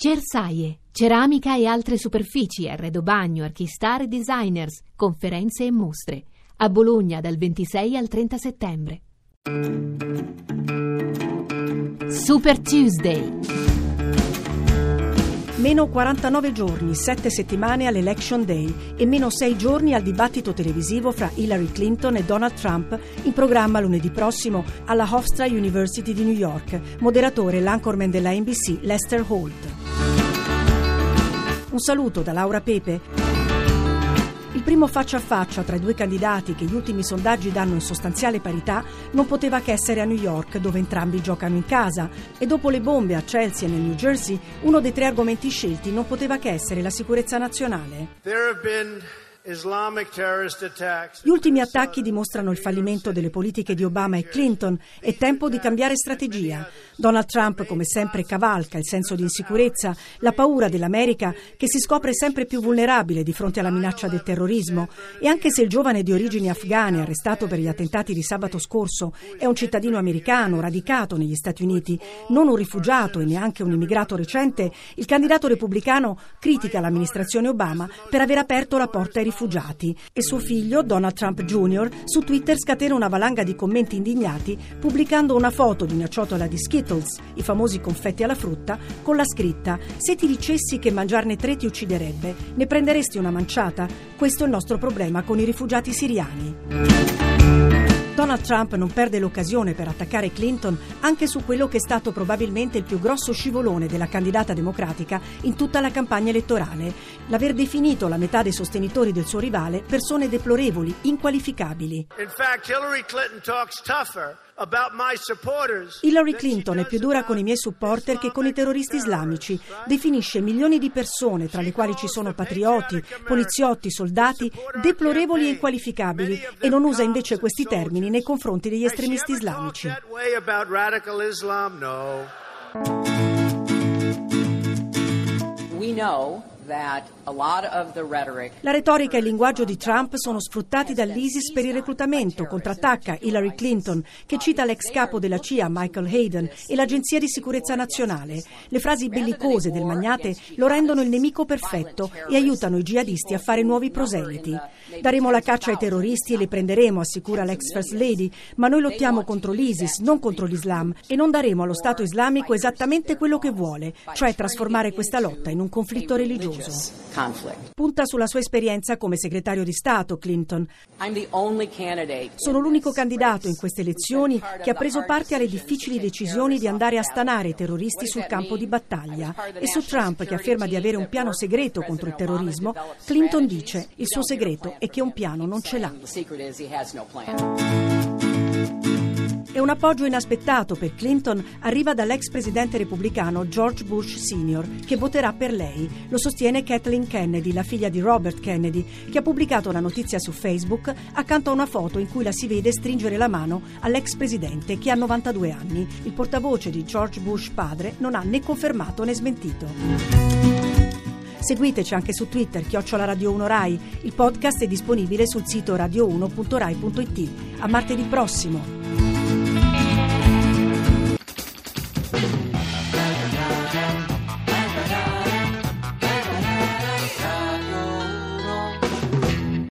Cersaie, ceramica e altre superfici, arredo bagno, archistar e designers, conferenze e mostre. A Bologna dal 26 al 30 settembre. Super Tuesday. Meno 49 giorni, 7 settimane all'Election Day e meno 6 giorni al dibattito televisivo fra Hillary Clinton e Donald Trump in programma lunedì prossimo alla Hofstra University di New York. Moderatore l'anchorman della NBC Lester Holt. Un saluto da Laura Pepe. Il primo faccia a faccia tra i due candidati che gli ultimi sondaggi danno in sostanziale parità non poteva che essere a New York, dove entrambi giocano in casa. E dopo le bombe a Chelsea e nel New Jersey, uno dei tre argomenti scelti non poteva che essere la sicurezza nazionale. Gli ultimi attacchi dimostrano il fallimento delle politiche di Obama e Clinton. È tempo di cambiare strategia. Donald Trump, come sempre, cavalca il senso di insicurezza, la paura dell'America che si scopre sempre più vulnerabile di fronte alla minaccia del terrorismo. E anche se il giovane di origini afghane, arrestato per gli attentati di sabato scorso, è un cittadino americano radicato negli Stati Uniti, non un rifugiato e neanche un immigrato recente, il candidato repubblicano critica l'amministrazione Obama per aver aperto la porta ai rifugiati e suo figlio, Donald Trump Jr., su Twitter scatena una valanga di commenti indignati pubblicando una foto di una ciotola di Skittles, i famosi confetti alla frutta, con la scritta Se ti dicessi che mangiarne tre ti ucciderebbe, ne prenderesti una manciata? Questo è il nostro problema con i rifugiati siriani. Donald Trump non perde l'occasione per attaccare Clinton anche su quello che è stato probabilmente il più grosso scivolone della candidata democratica in tutta la campagna elettorale, l'aver definito la metà dei sostenitori del suo rivale persone deplorevoli, inqualificabili. In fact, Hillary Clinton talks tougher Hillary Clinton è più dura con i miei supporter che con i terroristi islamici. Definisce milioni di persone, tra le quali ci sono patrioti, poliziotti, soldati, deplorevoli e inqualificabili e non usa invece questi termini nei confronti degli estremisti islamici. We know la retorica e il linguaggio di Trump sono sfruttati dall'ISIS per il reclutamento, contrattacca Hillary Clinton, che cita l'ex capo della CIA Michael Hayden e l'Agenzia di sicurezza nazionale. Le frasi bellicose del magnate lo rendono il nemico perfetto e aiutano i jihadisti a fare nuovi proseliti. Daremo la caccia ai terroristi e li prenderemo, assicura l'ex First Lady, ma noi lottiamo contro l'ISIS, non contro l'Islam, e non daremo allo Stato islamico esattamente quello che vuole, cioè trasformare questa lotta in un conflitto religioso. Punta sulla sua esperienza come segretario di Stato, Clinton. Sono l'unico candidato in queste elezioni che ha preso parte alle difficili decisioni di andare a stanare i terroristi sul campo di battaglia. E su Trump, che afferma di avere un piano segreto contro il terrorismo, Clinton dice il suo segreto è che un piano non ce l'ha. E un appoggio inaspettato per Clinton arriva dall'ex presidente repubblicano George Bush Sr., che voterà per lei. Lo sostiene Kathleen Kennedy, la figlia di Robert Kennedy, che ha pubblicato la notizia su Facebook accanto a una foto in cui la si vede stringere la mano all'ex presidente che ha 92 anni. Il portavoce di George Bush padre non ha né confermato né smentito. Seguiteci anche su Twitter, chiocciola Radio 1 Rai. Il podcast è disponibile sul sito radio1.rai.it. A martedì prossimo!